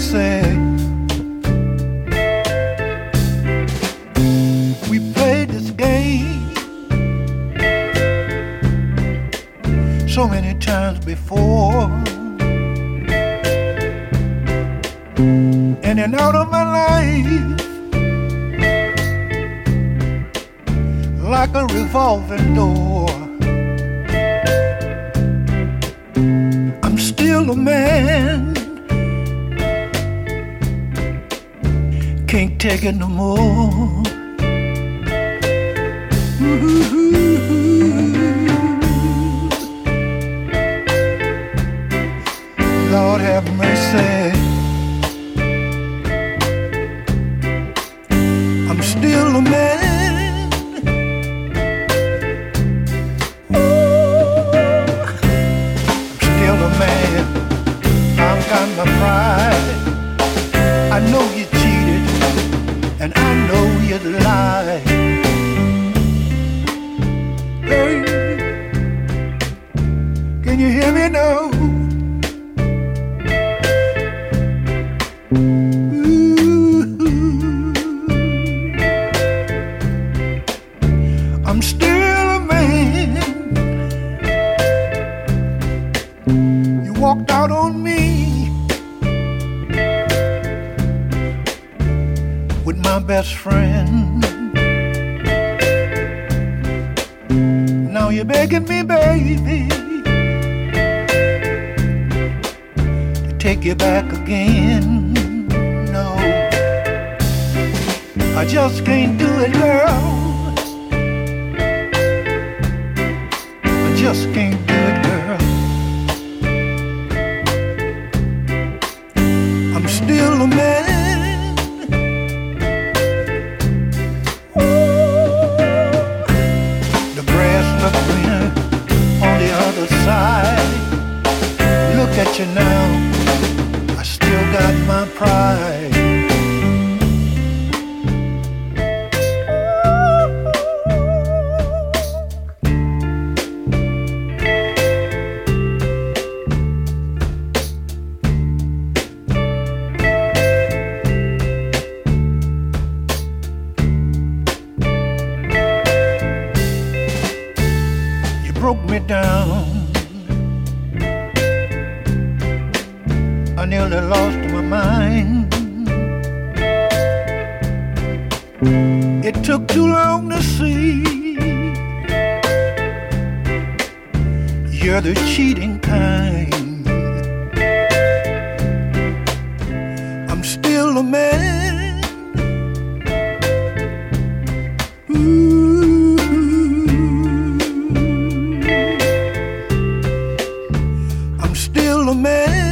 say. We played this game so many times before. In and out of my life, like a revolving door. I'm still a man. Can't take it no more. Mm-hmm. Lord have mercy. I'm still a man. Oh, I'm a man. Got my pride. I know you and I know you lied. Hey, can you hear me now? Ooh. I'm still a man. You walked out on me my best friend. Now you're begging me, baby, to take you back again. No, I just can't do it, girl. I just can't at you now. I still got my pride. You broke me down. Nearly lost my mind. It took too long to see. You're the cheating kind. I'm still a man. Ooh. I'm still a man.